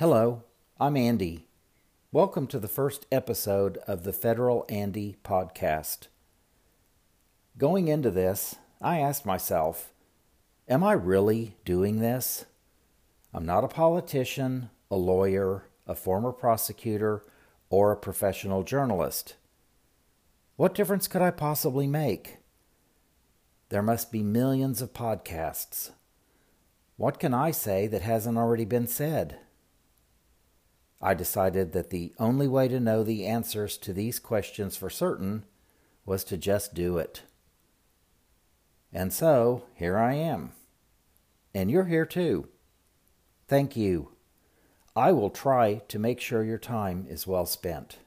Hello, I'm Andy. Welcome to the first episode of the Federal Andy podcast. Going into this, I asked myself, Am I really doing this? I'm not a politician, a lawyer, a former prosecutor, or a professional journalist. What difference could I possibly make? There must be millions of podcasts. What can I say that hasn't already been said? I decided that the only way to know the answers to these questions for certain was to just do it. And so, here I am. And you're here too. Thank you. I will try to make sure your time is well spent.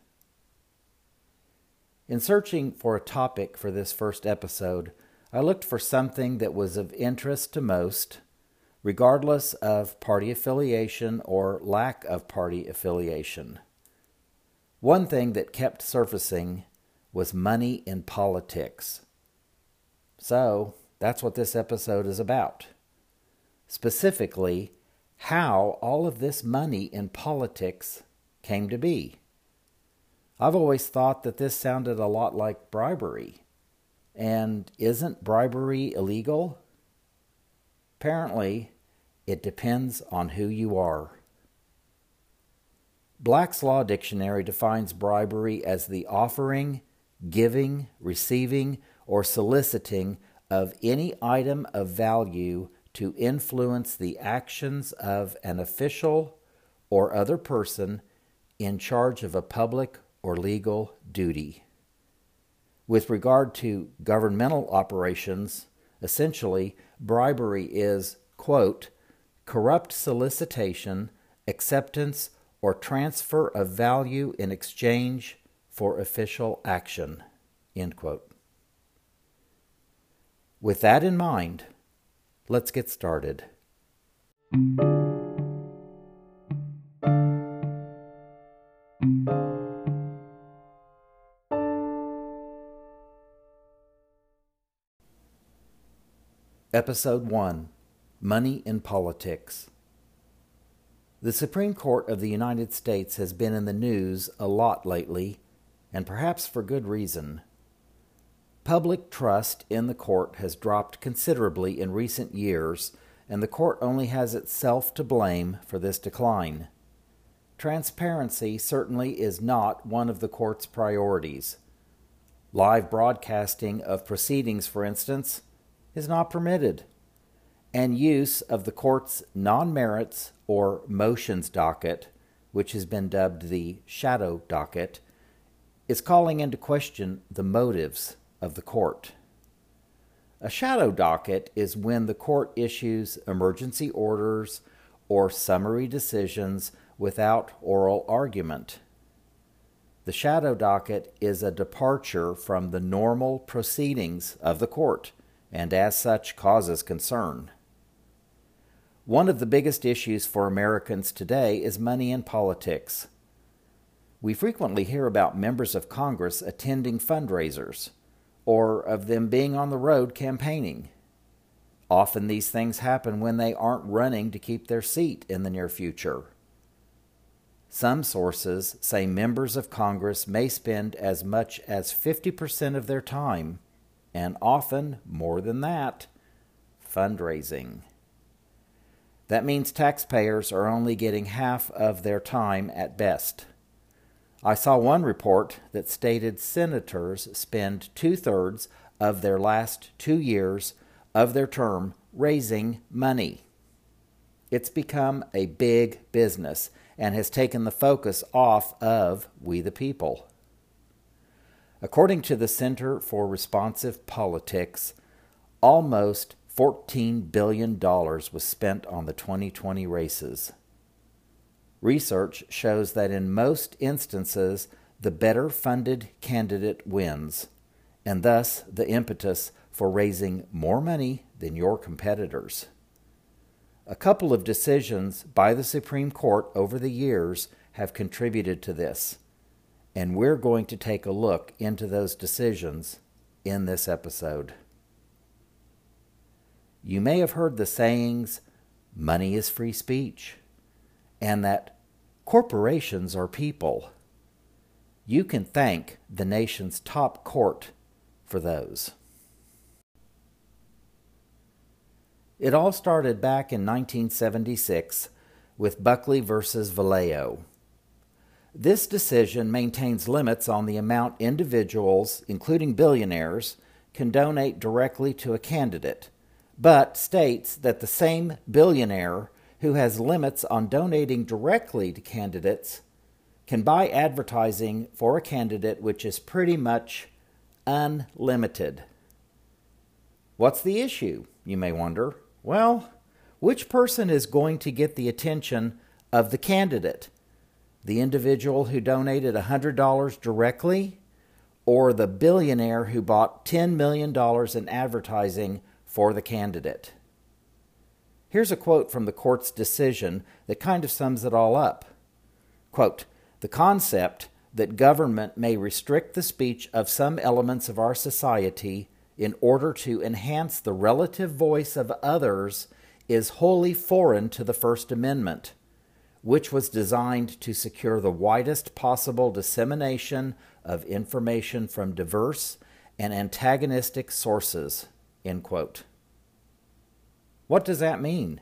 In searching for a topic for this first episode, I looked for something that was of interest to most regardless of party affiliation or lack of party affiliation. One thing that kept surfacing was money in politics. So, that's what this episode is about. Specifically, how all of this money in politics came to be. I've always thought that this sounded a lot like bribery. And isn't bribery illegal? Apparently, it depends on who you are. Black's Law Dictionary defines bribery as the offering, giving, receiving, or soliciting of any item of value to influence the actions of an official or other person in charge of a public or legal duty. With regard to governmental operations, essentially, bribery is, quote, corrupt solicitation, acceptance, or transfer of value in exchange for official action. With that in mind, let's get started. Episode 1 Money in Politics. The Supreme Court of the United States has been in the news a lot lately, and perhaps for good reason. Public trust in the court has dropped considerably in recent years, and the court only has itself to blame for this decline. Transparency certainly is not one of the court's priorities. Live broadcasting of proceedings, for instance, is not permitted and use of the court's non merits or motions docket, which has been dubbed the shadow docket, is calling into question the motives of the court. A shadow docket is when the court issues emergency orders or summary decisions without oral argument. The shadow docket is a departure from the normal proceedings of the court and as such causes concern. One of the biggest issues for Americans today is money in politics. We frequently hear about members of Congress attending fundraisers or of them being on the road campaigning. Often these things happen when they aren't running to keep their seat in the near future. Some sources say members of Congress may spend as much as 50% of their time, and often more than that, fundraising. That means taxpayers are only getting half of their time at best. I saw one report that stated senators spend two thirds of their last two years of their term raising money. It's become a big business and has taken the focus off of we the people. According to the Center for Responsive Politics, almost $14 billion was spent on the 2020 races. Research shows that in most instances, the better funded candidate wins, and thus the impetus for raising more money than your competitors. A couple of decisions by the Supreme Court over the years have contributed to this, and we're going to take a look into those decisions in this episode. You may have heard the sayings, money is free speech, and that Corporations are people. You can thank the nation's top court for those. It all started back in 1976 with Buckley versus Valeo. This decision maintains limits on the amount individuals, including billionaires, can donate directly to a candidate, but states that the same billionaire who has limits on donating directly to candidates can buy advertising for a candidate which is pretty much unlimited. What's the issue, you may wonder? Well, which person is going to get the attention of the candidate? The individual who donated $100 directly or the billionaire who bought $10 million in advertising for the candidate? Here's a quote from the court's decision that kind of sums it all up. Quote, the concept that government may restrict the speech of some elements of our society in order to enhance the relative voice of others is wholly foreign to the First Amendment, which was designed to secure the widest possible dissemination of information from diverse and antagonistic sources. What does that mean?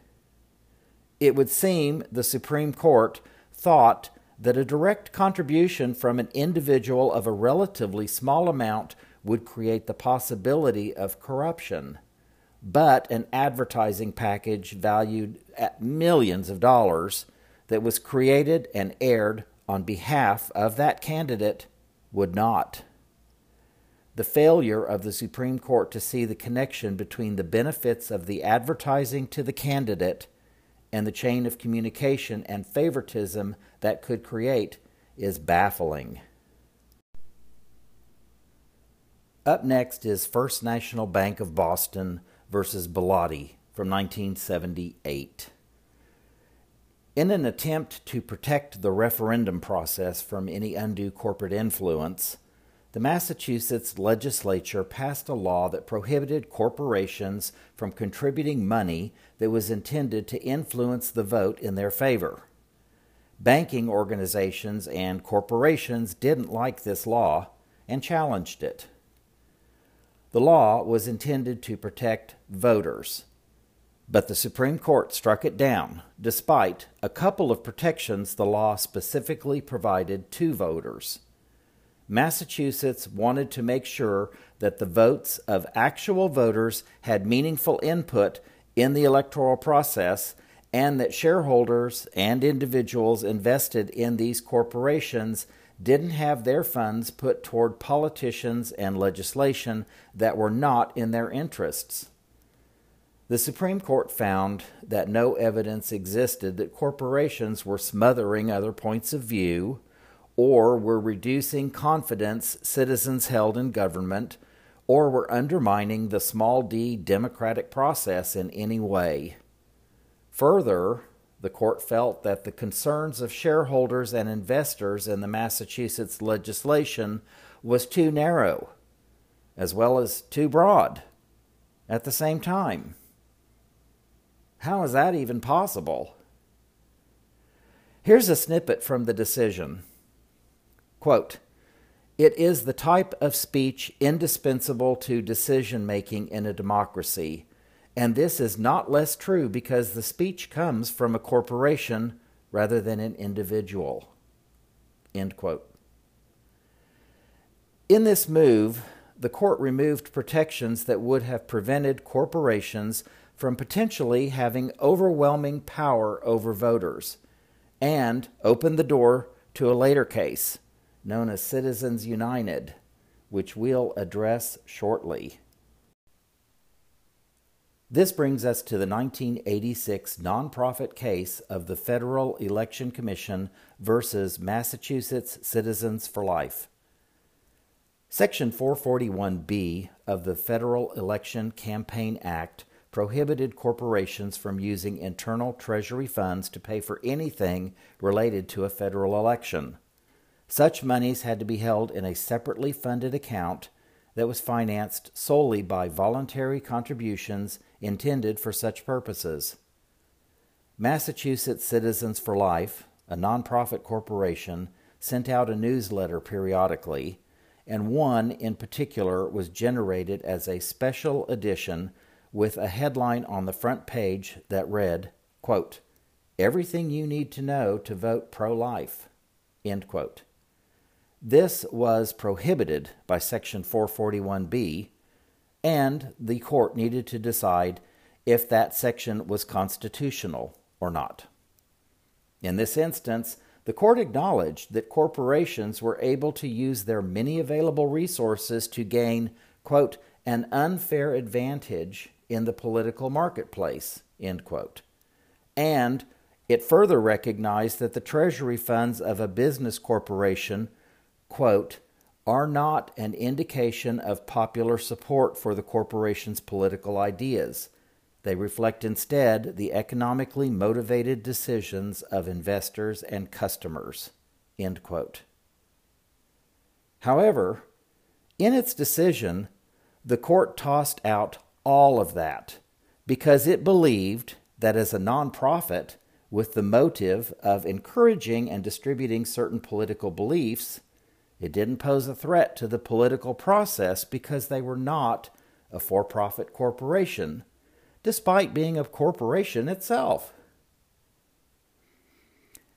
It would seem the Supreme Court thought that a direct contribution from an individual of a relatively small amount would create the possibility of corruption. But an advertising package valued at millions of dollars that was created and aired on behalf of that candidate would not. The failure of the Supreme Court to see the connection between the benefits of the advertising to the candidate and the chain of communication and favoritism that could create is baffling. Up next is First National Bank of Boston versus Bellotti from 1978. In an attempt to protect the referendum process from any undue corporate influence, the Massachusetts legislature passed a law that prohibited corporations from contributing money that was intended to influence the vote in their favor. Banking organizations and corporations didn't like this law and challenged it. The law was intended to protect voters, but the Supreme Court struck it down, despite a couple of protections the law specifically provided to voters. Massachusetts wanted to make sure that the votes of actual voters had meaningful input in the electoral process and that shareholders and individuals invested in these corporations didn't have their funds put toward politicians and legislation that were not in their interests. The Supreme Court found that no evidence existed that corporations were smothering other points of view or were reducing confidence citizens held in government or were undermining the small d democratic process in any way. Further, the court felt that the concerns of shareholders and investors in the Massachusetts legislation was too narrow, as well as too broad, at the same time. How is that even possible? Here's a snippet from the decision. Quote, it is the type of speech indispensable to decision making in a democracy and this is not less true because the speech comes from a corporation rather than an individual. End quote. In this move, the court removed protections that would have prevented corporations from potentially having overwhelming power over voters and opened the door to a later case known as Citizens United, which we'll address shortly. This brings us to the 1986 nonprofit case of the Federal Election Commission versus Massachusetts Citizens for Life. Section 441B of the Federal Election Campaign Act prohibited corporations from using internal Treasury funds to pay for anything related to a federal election. Such monies had to be held in a separately funded account that was financed solely by voluntary contributions intended for such purposes. Massachusetts Citizens for Life, a nonprofit corporation, sent out a newsletter periodically, and one in particular was generated as a special edition with a headline on the front page that read, quote, Everything you need to know to vote pro life. End quote. This was prohibited by Section 441B, and the court needed to decide if that section was constitutional or not. In this instance, the court acknowledged that corporations were able to use their many available resources to gain, quote, an unfair advantage in the political marketplace, end quote. And it further recognized that the treasury funds of a business corporation, quote, are not an indication of popular support for the corporation's political ideas they reflect instead the economically motivated decisions of investors and customers. End quote. However, in its decision, the court tossed out all of that because it believed that as a nonprofit with the motive of encouraging and distributing certain political beliefs, it didn't pose a threat to the political process because they were not a for profit corporation despite being a corporation itself.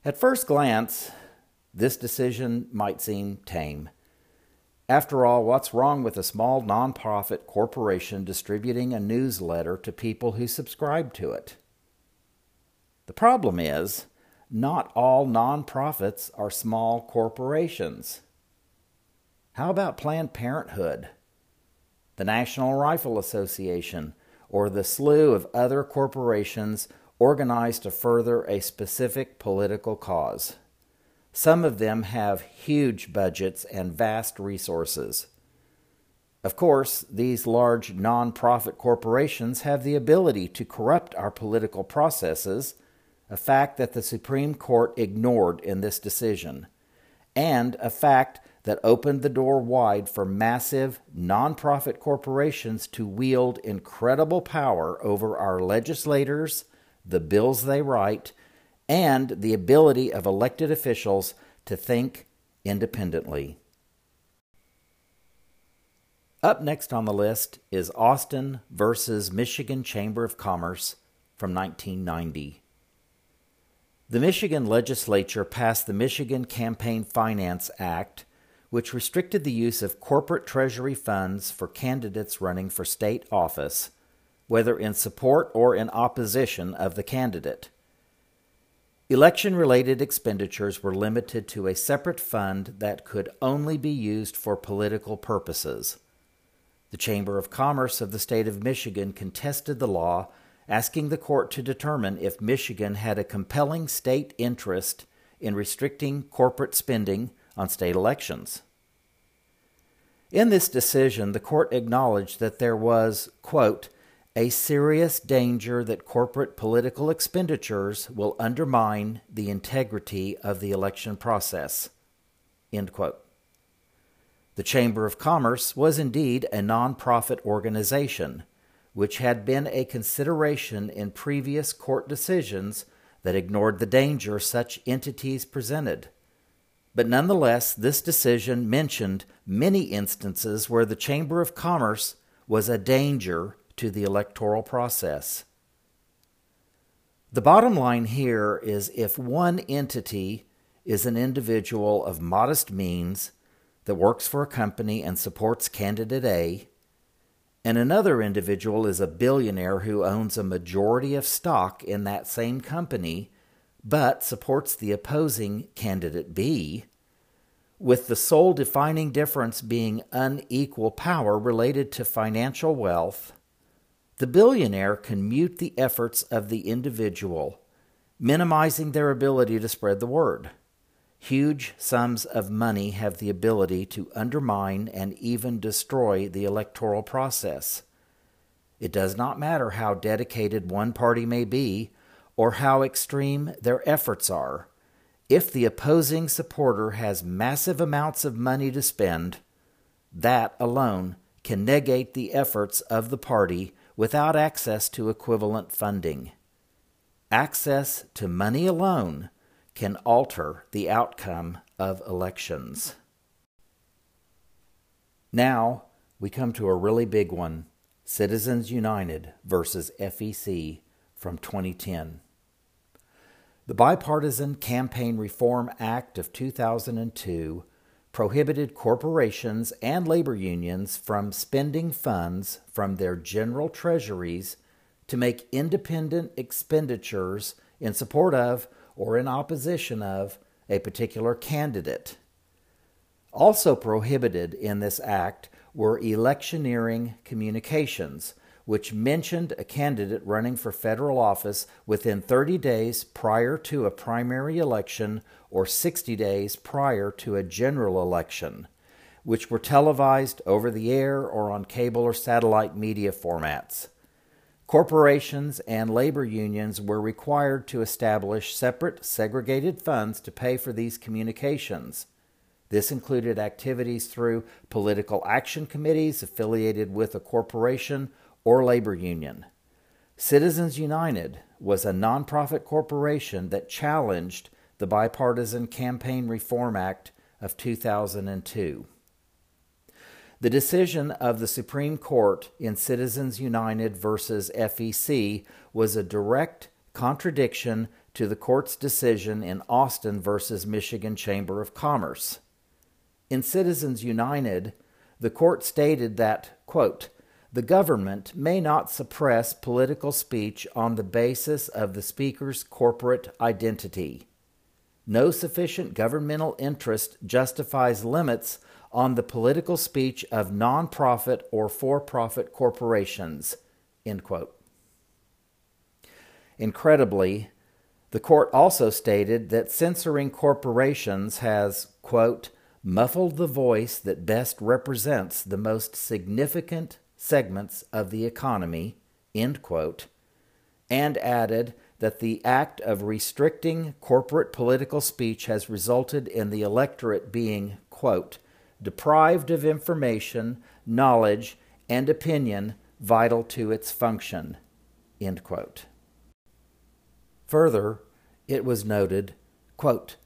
At first glance, this decision might seem tame. After all, what's wrong with a small nonprofit corporation distributing a newsletter to people who subscribe to it? The problem is, not all nonprofits are small corporations. How about Planned Parenthood, the National Rifle Association, or the slew of other corporations organized to further a specific political cause. Some of them have huge budgets and vast resources. Of course, these large non-profit corporations have the ability to corrupt our political processes, a fact that the Supreme Court ignored in this decision, and a fact that opened the door wide for massive nonprofit corporations to wield incredible power over our legislators, the bills they write, and the ability of elected officials to think independently. Up next on the list is Austin versus Michigan Chamber of Commerce from 1990. The Michigan legislature passed the Michigan Campaign Finance Act which restricted the use of corporate treasury funds for candidates running for state office, whether in support or in opposition of the candidate. Election related expenditures were limited to a separate fund that could only be used for political purposes. The Chamber of Commerce of the state of Michigan contested the law, asking the court to determine if Michigan had a compelling state interest in restricting corporate spending on state elections. In this decision, the court acknowledged that there was, quote, a serious danger that corporate political expenditures will undermine the integrity of the election process. End quote. The Chamber of Commerce was indeed a nonprofit organization, which had been a consideration in previous court decisions that ignored the danger such entities presented. But nonetheless, this decision mentioned many instances where the Chamber of Commerce was a danger to the electoral process. The bottom line here is if one entity is an individual of modest means that works for a company and supports candidate A, and another individual is a billionaire who owns a majority of stock in that same company but supports the opposing candidate B, with the sole defining difference being unequal power related to financial wealth, the billionaire can mute the efforts of the individual, minimizing their ability to spread the word. Huge sums of money have the ability to undermine and even destroy the electoral process. It does not matter how dedicated one party may be or how extreme their efforts are. If the opposing supporter has massive amounts of money to spend, that alone can negate the efforts of the party without access to equivalent funding. Access to money alone can alter the outcome of elections. Now we come to a really big one Citizens United versus FEC from 2010. The Bipartisan Campaign Reform Act of 2002 prohibited corporations and labor unions from spending funds from their general treasuries to make independent expenditures in support of or in opposition of a particular candidate. Also prohibited in this act were electioneering communications, which mentioned a candidate running for federal office within 30 days prior to a primary election or 60 days prior to a general election, which were televised over the air or on cable or satellite media formats. Corporations and labor unions were required to establish separate segregated funds to pay for these communications. This included activities through political action committees affiliated with a corporation or labor union. Citizens United was a nonprofit corporation that challenged the Bipartisan Campaign Reform Act of 2002. The decision of the Supreme Court in Citizens United versus FEC was a direct contradiction to the court's decision in Austin versus Michigan Chamber of Commerce. In Citizens United, the court stated that, quote, the government may not suppress political speech on the basis of the speaker's corporate identity. No sufficient governmental interest justifies limits on the political speech of nonprofit or for profit corporations. Incredibly, the court also stated that censoring corporations has, quote, muffled the voice that best represents the most significant segments of the economy, end quote, and added that the act of restricting corporate political speech has resulted in the electorate being, quote, deprived of information, knowledge, and opinion vital to its function. Further, it was noted, quote,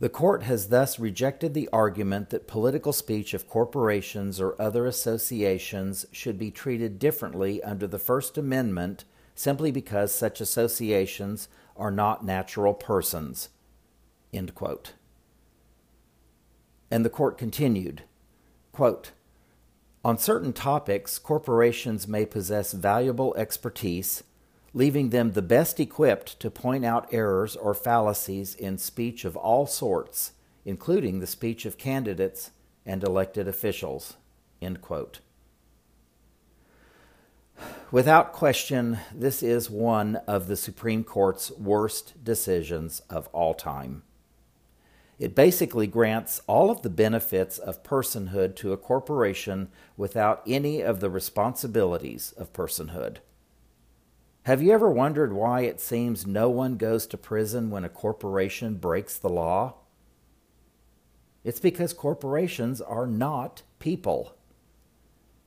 the court has thus rejected the argument that political speech of corporations or other associations should be treated differently under the First Amendment simply because such associations are not natural persons. End quote. And the court continued quote, On certain topics, corporations may possess valuable expertise, leaving them the best equipped to point out errors or fallacies in speech of all sorts, including the speech of candidates and elected officials. Without question, this is one of the Supreme Court's worst decisions of all time. It basically grants all of the benefits of personhood to a corporation without any of the responsibilities of personhood. Have you ever wondered why it seems no one goes to prison when a corporation breaks the law? It's because corporations are not people.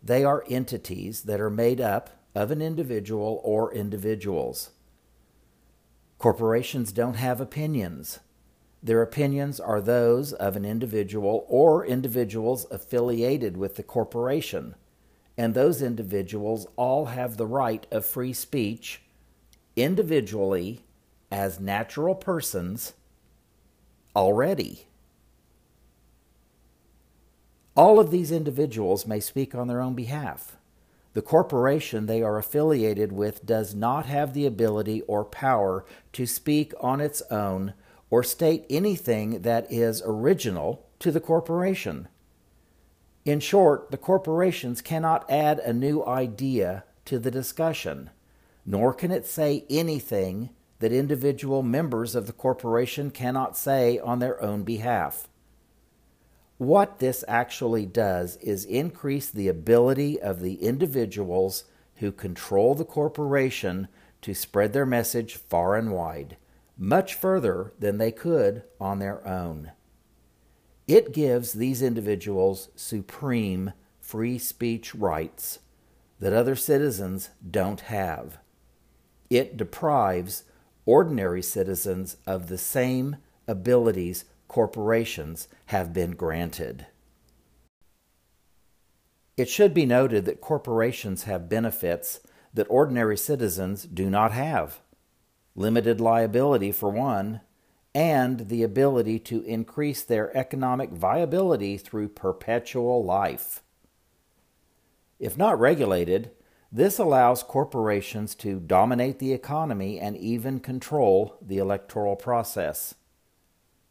They are entities that are made up of an individual or individuals. Corporations don't have opinions. Their opinions are those of an individual or individuals affiliated with the corporation, and those individuals all have the right of free speech individually as natural persons already. All of these individuals may speak on their own behalf. The corporation they are affiliated with does not have the ability or power to speak on its own or state anything that is original to the corporation. In short, the corporations cannot add a new idea to the discussion, nor can it say anything that individual members of the corporation cannot say on their own behalf. What this actually does is increase the ability of the individuals who control the corporation to spread their message far and wide much further than they could on their own. It gives these individuals supreme free speech rights that other citizens don't have. It deprives ordinary citizens of the same abilities corporations have been granted. It should be noted that corporations have benefits that ordinary citizens do not have limited liability, for one, and the ability to increase their economic viability through perpetual life. If not regulated, this allows corporations to dominate the economy and even control the electoral process.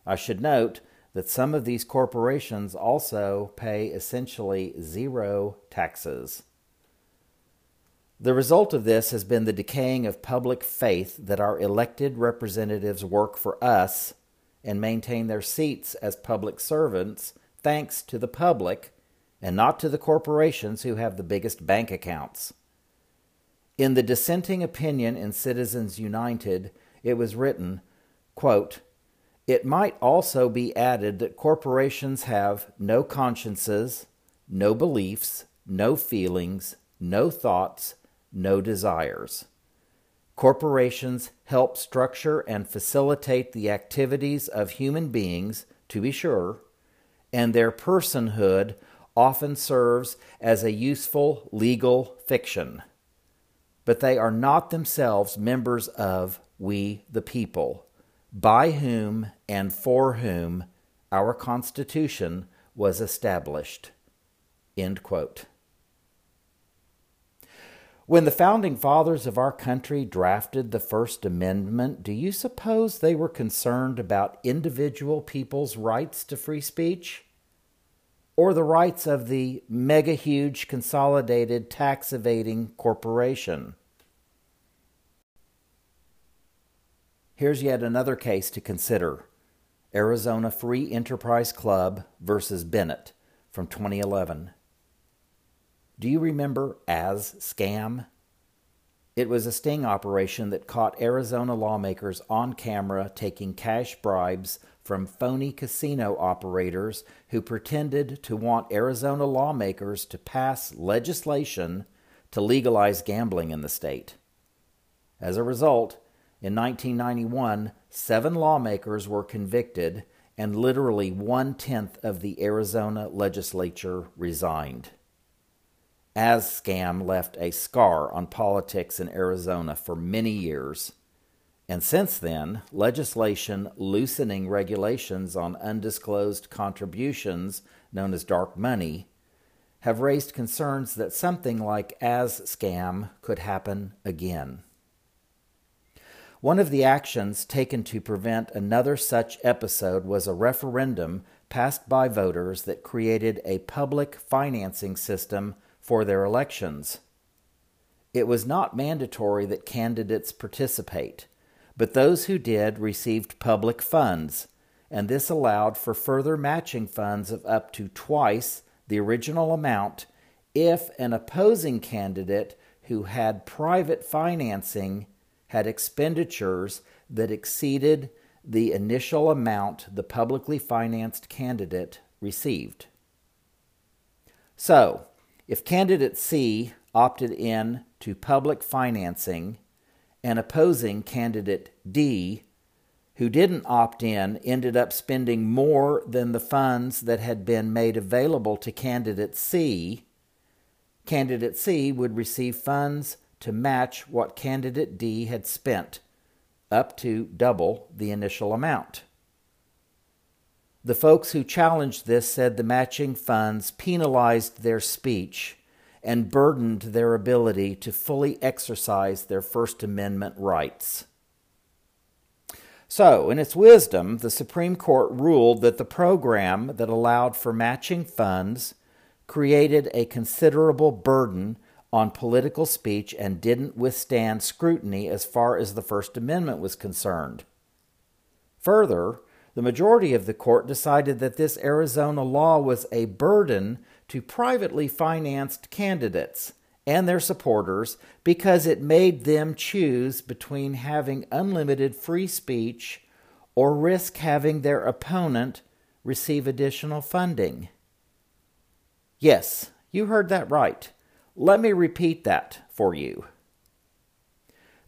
I should note that some of these corporations also pay essentially zero taxes. The result of this has been the decaying of public faith that our elected representatives work for us and maintain their seats as public servants thanks to the public and not to the corporations who have the biggest bank accounts. In the dissenting opinion in Citizens United, it was written, quote, It might also be added that corporations have no consciences, no beliefs, no feelings, no thoughts, no desires. Corporations help structure and facilitate the activities of human beings, to be sure, and their personhood often serves as a useful legal fiction. But they are not themselves members of we the people, by whom and for whom our Constitution was established. End quote. When the founding fathers of our country drafted the First Amendment, do you suppose they were concerned about individual people's rights to free speech? Or the rights of the mega huge consolidated tax evading corporation? Here's yet another case to consider Arizona Free Enterprise Club versus Bennett from 2011. Do you remember AzScam? It was a sting operation that caught Arizona lawmakers on camera taking cash bribes from phony casino operators who pretended to want Arizona lawmakers to pass legislation to legalize gambling in the state. As a result, in 1991, seven lawmakers were convicted, and literally one tenth of the Arizona legislature resigned AzScam left a scar on politics in Arizona for many years. And since then, legislation loosening regulations on undisclosed contributions, known as dark money, have raised concerns that something like AzScam could happen again. One of the actions taken to prevent another such episode was a referendum passed by voters that created a public financing system for their elections. It was not mandatory that candidates participate, but those who did received public funds, and this allowed for further matching funds of up to twice the original amount if an opposing candidate who had private financing had expenditures that exceeded the initial amount the publicly financed candidate received. So, if candidate C opted in to public financing and opposing candidate D, who didn't opt in, ended up spending more than the funds that had been made available to candidate C, candidate C would receive funds to match what candidate D had spent, up to double the initial amount. The folks who challenged this said the matching funds penalized their speech and burdened their ability to fully exercise their First Amendment rights. So, in its wisdom, the Supreme Court ruled that the program that allowed for matching funds created a considerable burden on political speech and didn't withstand scrutiny as far as the First Amendment was concerned. Further, the majority of the court decided that this Arizona law was a burden to privately financed candidates and their supporters because it made them choose between having unlimited free speech or risk having their opponent receive additional funding. Yes, you heard that right. Let me repeat that for you.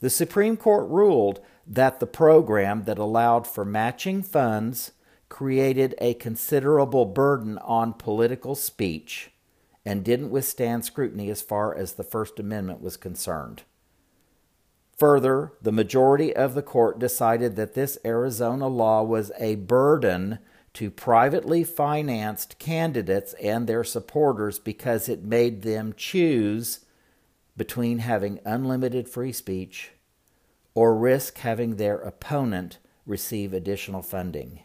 The Supreme Court ruled that the program that allowed for matching funds created a considerable burden on political speech and didn't withstand scrutiny as far as the First Amendment was concerned. Further, the majority of the court decided that this Arizona law was a burden to privately financed candidates and their supporters because it made them choose between having unlimited free speech or risk having their opponent receive additional funding.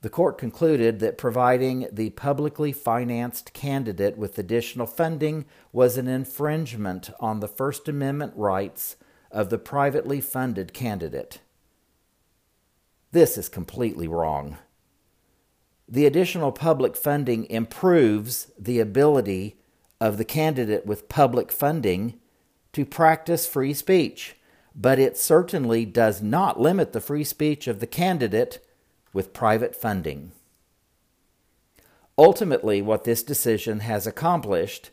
The court concluded that providing the publicly financed candidate with additional funding was an infringement on the First Amendment rights of the privately funded candidate. This is completely wrong. The additional public funding improves the ability of the candidate with public funding to practice free speech, but it certainly does not limit the free speech of the candidate with private funding. Ultimately, what this decision has accomplished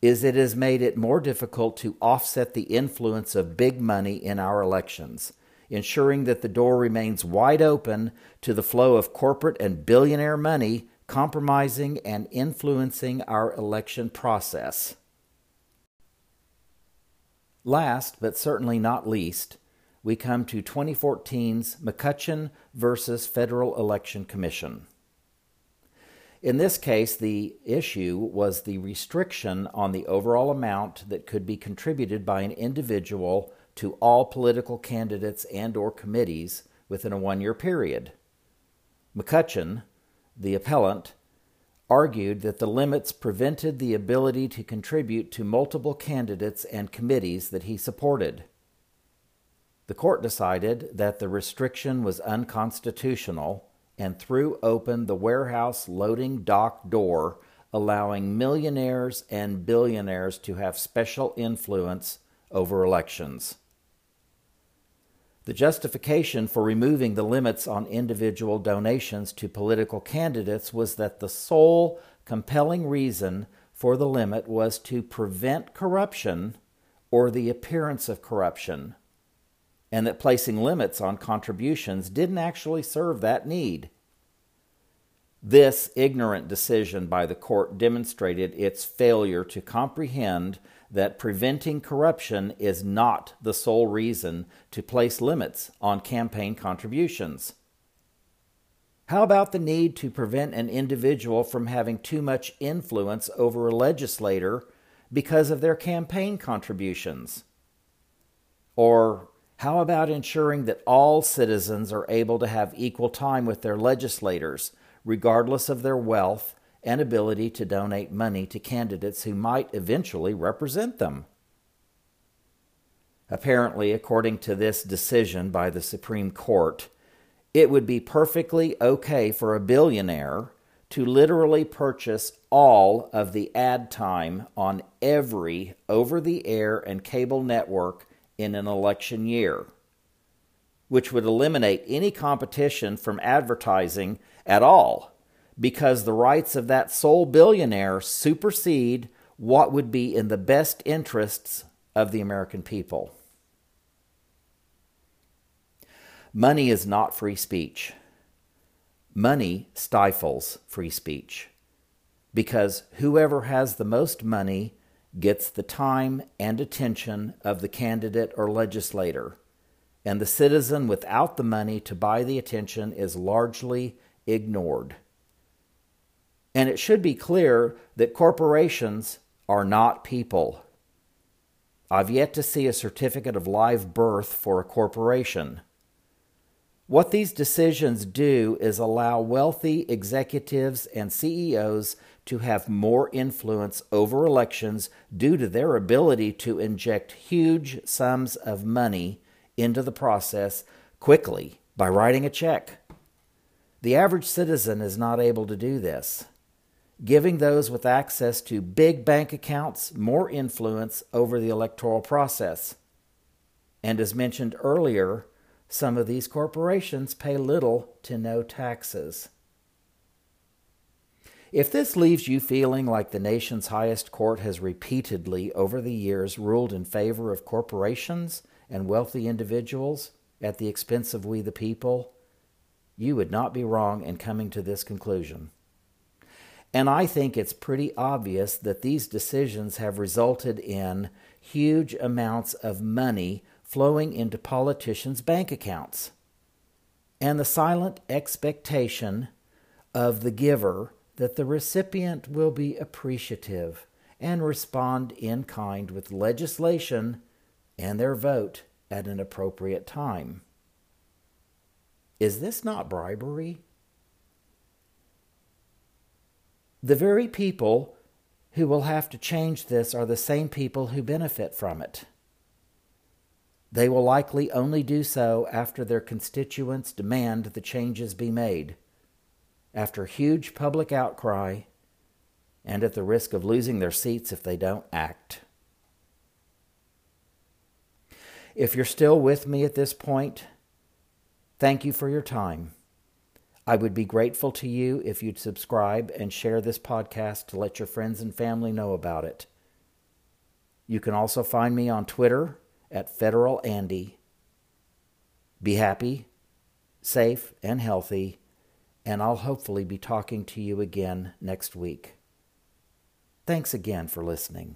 is it has made it more difficult to offset the influence of big money in our elections, ensuring that the door remains wide open to the flow of corporate and billionaire money compromising and influencing our election process. Last, but certainly not least, we come to 2014's McCutcheon versus Federal Election Commission. In this case, the issue was the restriction on the overall amount that could be contributed by an individual to all political candidates and or committees within a one-year period. McCutcheon, the appellant, argued that the limits prevented the ability to contribute to multiple candidates and committees that he supported. The court decided that the restriction was unconstitutional and threw open the warehouse loading dock door, allowing millionaires and billionaires to have special influence over elections. The justification for removing the limits on individual donations to political candidates was that the sole compelling reason for the limit was to prevent corruption or the appearance of corruption and that placing limits on contributions didn't actually serve that need. This ignorant decision by the court demonstrated its failure to comprehend that preventing corruption is not the sole reason to place limits on campaign contributions. How about the need to prevent an individual from having too much influence over a legislator because of their campaign contributions? Or how about ensuring that all citizens are able to have equal time with their legislators, regardless of their wealth and ability to donate money to candidates who might eventually represent them? Apparently, according to this decision by the Supreme Court, it would be perfectly okay for a billionaire to literally purchase all of the ad time on every over the air and cable network in an election year, which would eliminate any competition from advertising at all because the rights of that sole billionaire supersede what would be in the best interests of the American people. Money is not free speech. Money stifles free speech because whoever has the most money gets the time and attention of the candidate or legislator, and the citizen without the money to buy the attention is largely ignored. And it should be clear that corporations are not people. I've yet to see a certificate of live birth for a corporation. What these decisions do is allow wealthy executives and CEOs to have more influence over elections due to their ability to inject huge sums of money into the process quickly by writing a check. The average citizen is not able to do this, giving those with access to big bank accounts more influence over the electoral process. And as mentioned earlier, some of these corporations pay little to no taxes. If this leaves you feeling like the nation's highest court has repeatedly over the years ruled in favor of corporations and wealthy individuals at the expense of we the people, you would not be wrong in coming to this conclusion. And I think it's pretty obvious that these decisions have resulted in huge amounts of money flowing into politicians' bank accounts. And the silent expectation of the giver that the recipient will be appreciative and respond in kind with legislation and their vote at an appropriate time. Is this not bribery? The very people who will have to change this are the same people who benefit from it. They will likely only do so after their constituents demand the changes be made, after huge public outcry, and at the risk of losing their seats if they don't act. If you're still with me at this point, thank you for your time. I would be grateful to you if you'd subscribe and share this podcast to let your friends and family know about it. You can also find me on Twitter at Federal Andy. Be happy, safe, and healthy, and I'll hopefully be talking to you again next week. Thanks again for listening.